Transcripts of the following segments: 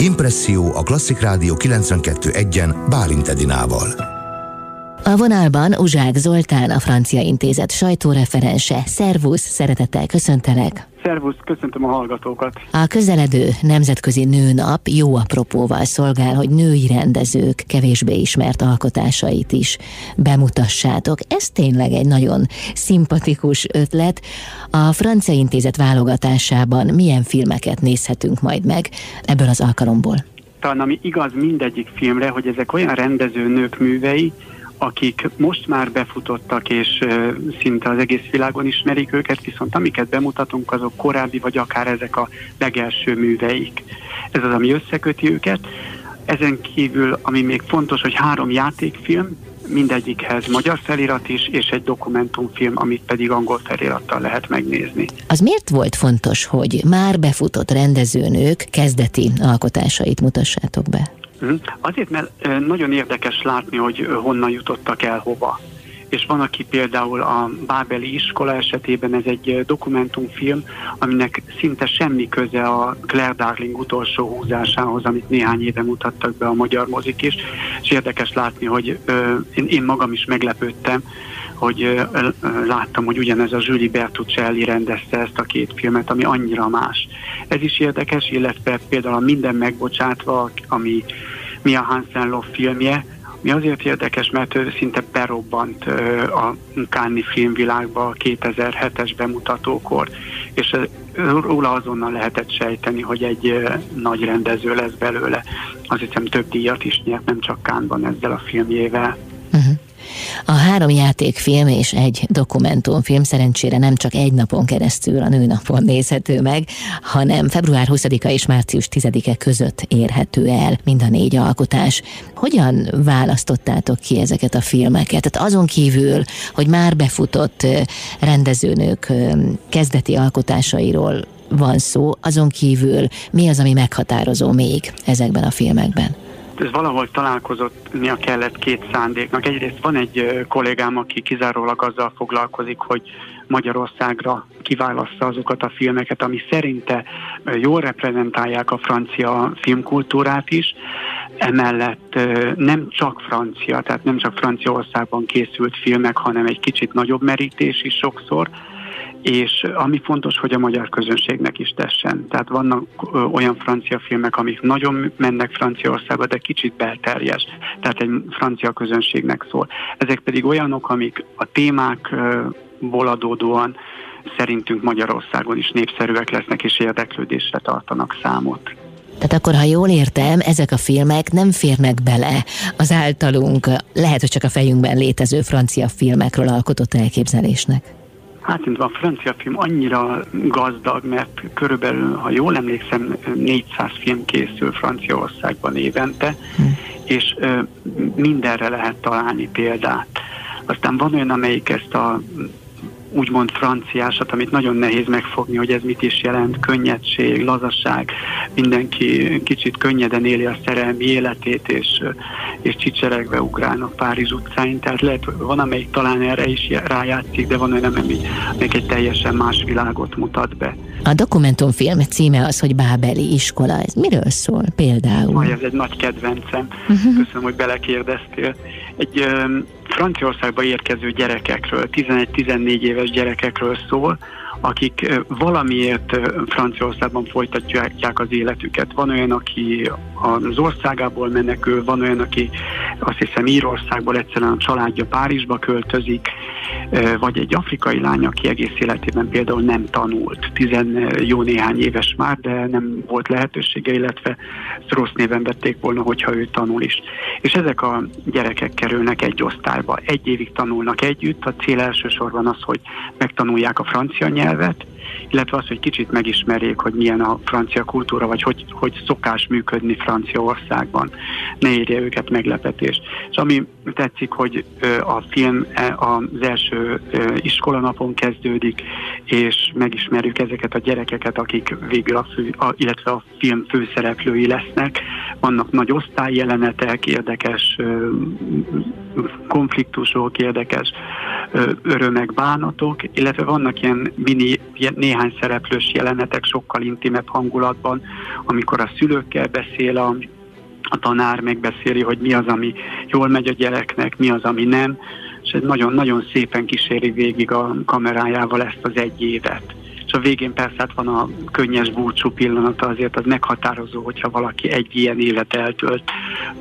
Impresszió a Klasszik Rádió 92.1-en Bálint Edinával. A vonalban Uzsák Zoltán, a Francia Intézet sajtóreferense. Szervusz, szeretettel köszöntelek! Szervusz, köszöntöm a hallgatókat! A közeledő Nemzetközi Nőnap jó apropóval szolgál, hogy női rendezők kevésbé ismert alkotásait is bemutassátok. Ez tényleg egy nagyon szimpatikus ötlet. A Francia Intézet válogatásában milyen filmeket nézhetünk majd meg ebből az alkalomból? Talán ami igaz mindegyik filmre, hogy ezek olyan rendezőnők művei, akik most már befutottak, és szinte az egész világon ismerik őket, viszont amiket bemutatunk, azok korábbi, vagy akár ezek a legelső műveik. Ez az, ami összeköti őket. Ezen kívül, ami még fontos, hogy három játékfilm, mindegyikhez magyar felirat is, és egy dokumentumfilm, amit pedig angol felirattal lehet megnézni. Az miért volt fontos, hogy már befutott rendezőnők kezdeti alkotásait mutassátok be? Mhm. Azért, mert nagyon érdekes látni, hogy honnan jutottak el hova. És van, aki például a Bábeli iskola esetében ez egy dokumentumfilm, aminek szinte semmi köze a Claire Darling utolsó húzásához, amit néhány éve mutattak be a magyar mozik is. És érdekes látni, hogy én magam is meglepődtem, hogy láttam, hogy ugyanez a Julie Bertuccelli rendezte ezt a két filmet, ami annyira más. Ez is érdekes, illetve például a Minden megbocsátva, ami Mia Hansen filmje, mi azért érdekes, mert ő szinte berobbant a Káni filmvilágba a 2007-es bemutatókor, és róla azonnal lehetett sejteni, hogy egy nagy rendező lesz belőle. Azt hiszem több díjat is nyert, nem csak Kánban ezzel a filmjével. Uh-huh. A három játékfilm és egy dokumentumfilm szerencsére nem csak egy napon keresztül a nőnapon nézhető meg, hanem február 20-a és március 10-e között érhető el mind a négy alkotás. Hogyan választottátok ki ezeket a filmeket? Tehát azon kívül, hogy már befutott rendezőnők kezdeti alkotásairól van szó, azon kívül mi az, ami meghatározó még ezekben a filmekben? Ez valahol találkozottnia kellett két szándéknak. Egyrészt van egy kollégám, aki kizárólag azzal foglalkozik, hogy Magyarországra kiválaszta azokat a filmeket, ami szerinte jól reprezentálják a francia filmkultúrát is, emellett nem csak francia, tehát nem csak Franciaországban készült filmek, hanem egy kicsit nagyobb merítés is sokszor, és ami fontos, hogy a magyar közönségnek is tessen. Tehát vannak olyan francia filmek, amik nagyon mennek Franciaországba, de kicsit belterjes. Tehát egy francia közönségnek szól. Ezek pedig olyanok, amik a témákból adódóan szerintünk Magyarországon is népszerűek lesznek és érdeklődésre tartanak számot. Tehát akkor, ha jól értem, ezek a filmek nem férnek bele az általunk, lehet, hogy csak a fejünkben létező francia filmekről alkotott elképzelésnek. Hát a francia film annyira gazdag, mert körülbelül, ha jól emlékszem, 400 film készül Franciaországban évente, hm. és mindenre lehet találni példát. Aztán van olyan, amelyik ezt a úgymond franciásat, amit nagyon nehéz megfogni, hogy ez mit is jelent, könnyedség, lazasság, mindenki kicsit könnyeden éli a szerelmi életét, és, és csicseregve ugrálnak Párizs utcáin, tehát lehet, van amelyik talán erre is rájátszik, de van olyan, ami még egy teljesen más világot mutat be. A dokumentumfilm címe az, hogy Bábeli iskola. Ez miről szól például? Majd ez egy nagy kedvencem. Uh-huh. Köszönöm, hogy belekérdeztél. Egy Franciaországba érkező gyerekekről, 11-14 éves gyerekekről szól, akik valamiért Franciaországban folytatják az életüket. Van olyan, aki az országából menekül, van olyan, aki azt hiszem Írországból egyszerűen a családja Párizsba költözik, vagy egy afrikai lány, aki egész életében például nem tanult, tizen jó néhány éves már, de nem volt lehetősége, illetve rossz néven vették volna, hogyha ő tanul is. És ezek a gyerekek kerülnek egy osztályba, egy évig tanulnak együtt, a cél elsősorban az, hogy megtanulják a francia nyelvet, illetve az, hogy kicsit megismerjék, hogy milyen a francia kultúra, vagy hogy, hogy szokás működni Franciaországban. Ne érje őket meglepetés. És ami tetszik, hogy a film e, az első iskolanapon kezdődik, és megismerjük ezeket a gyerekeket, akik végül a fő, a, illetve a film főszereplői lesznek. Vannak nagy osztályjelenetek, érdekes konfliktusok, érdekes örömek, bánatok, illetve vannak ilyen mini néhány szereplős jelenetek sokkal intimebb hangulatban, amikor a szülőkkel beszél a, a tanár, megbeszéli, hogy mi az, ami jól megy a gyereknek, mi az, ami nem, és nagyon-nagyon szépen kíséri végig a kamerájával ezt az egy évet és a végén persze hát van a könnyes búcsú pillanata, azért az meghatározó, hogyha valaki egy ilyen évet eltölt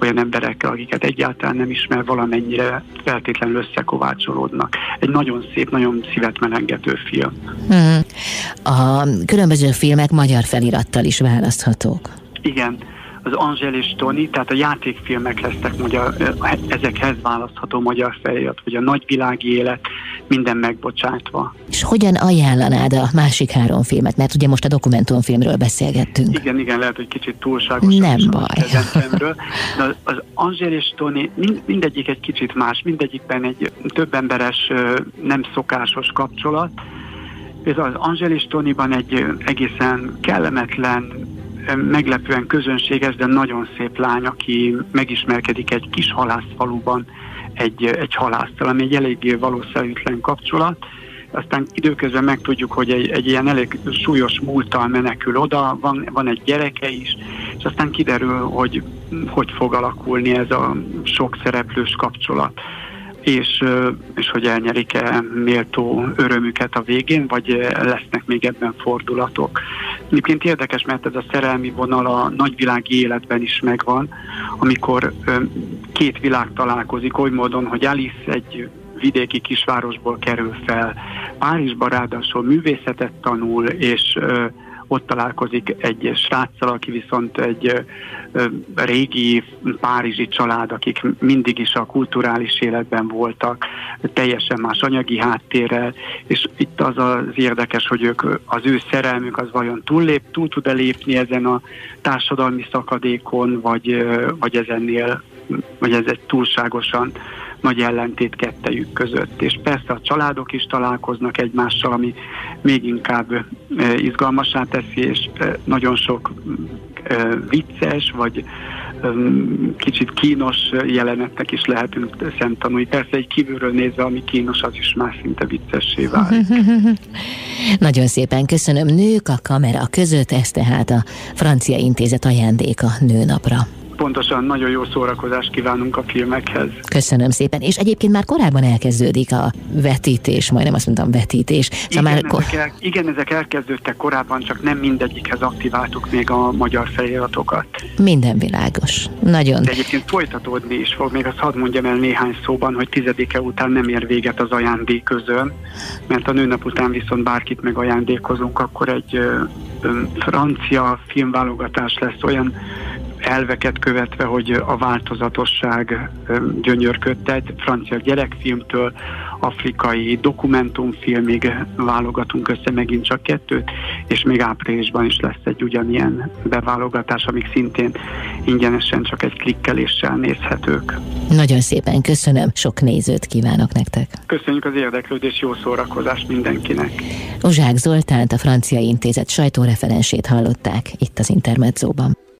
olyan emberekkel, akiket egyáltalán nem ismer, valamennyire feltétlenül összekovácsolódnak. Egy nagyon szép, nagyon szívet melengető film. Hmm. A különböző filmek magyar felirattal is választhatók. Igen, az Angel és Tony, tehát a játékfilmek lesznek magyar, ezekhez választható magyar felirat, vagy a nagyvilági élet, minden megbocsátva. És hogyan ajánlanád a másik három filmet? Mert ugye most a dokumentumfilmről beszélgettünk. Igen, igen, lehet, hogy kicsit túlságos. Nem baj. De az Angel és Tony mind, mindegyik egy kicsit más, mindegyikben egy több emberes, nem szokásos kapcsolat. Ez az Angel és Tonyban egy egészen kellemetlen, meglepően közönséges, de nagyon szép lány, aki megismerkedik egy kis halászfaluban egy, egy halásztal, ami egy eléggé valószerűtlen kapcsolat. Aztán időközben megtudjuk, hogy egy, egy ilyen elég súlyos múlttal menekül oda, van, van egy gyereke is, és aztán kiderül, hogy hogy fog alakulni ez a sok szereplős kapcsolat és, és hogy elnyerik-e méltó örömüket a végén, vagy lesznek még ebben fordulatok. Egyébként érdekes, mert ez a szerelmi vonal a nagyvilági életben is megvan, amikor két világ találkozik oly módon, hogy Alice egy vidéki kisvárosból kerül fel. Párizsba ráadásul művészetet tanul, és ott találkozik egy sráccal, aki viszont egy régi párizsi család, akik mindig is a kulturális életben voltak, teljesen más anyagi háttérrel, és itt az az érdekes, hogy ők, az ő szerelmük az vajon túllép, túl tud-e lépni ezen a társadalmi szakadékon, vagy, vagy ez ennél, vagy ez egy túlságosan nagy ellentét kettejük között. És persze a családok is találkoznak egymással, ami még inkább e, izgalmasá teszi, és e, nagyon sok e, vicces, vagy kicsit kínos jelenetnek is lehetünk szemtanulni. Persze egy kívülről nézve, ami kínos, az is már szinte viccessé válik. Nagyon szépen köszönöm. Nők a kamera között, ez tehát a Francia Intézet ajándéka nőnapra pontosan nagyon jó szórakozást kívánunk a filmekhez. Köszönöm szépen. És egyébként már korábban elkezdődik a vetítés, majdnem azt mondtam vetítés. Szóval igen, már... ezek el, igen, ezek elkezdődtek korábban, csak nem mindegyikhez aktiváltuk még a magyar feliratokat. Minden világos. Nagyon. De egyébként folytatódni is fog. Még azt hadd mondjam el néhány szóban, hogy tizedike után nem ér véget az ajándéközön, mert a nőnap után viszont bárkit meg ajándékozunk, akkor egy ö, ö, francia filmválogatás lesz olyan elveket követve, hogy a változatosság gyönyörködtet, francia gyerekfilmtől, afrikai dokumentumfilmig válogatunk össze megint csak kettőt, és még áprilisban is lesz egy ugyanilyen beválogatás, amik szintén ingyenesen csak egy klikkeléssel nézhetők. Nagyon szépen köszönöm, sok nézőt kívánok nektek. Köszönjük az érdeklődés, jó szórakozást mindenkinek. Uzsák Zoltánt, a Francia Intézet sajtóreferensét hallották itt az Intermedzóban.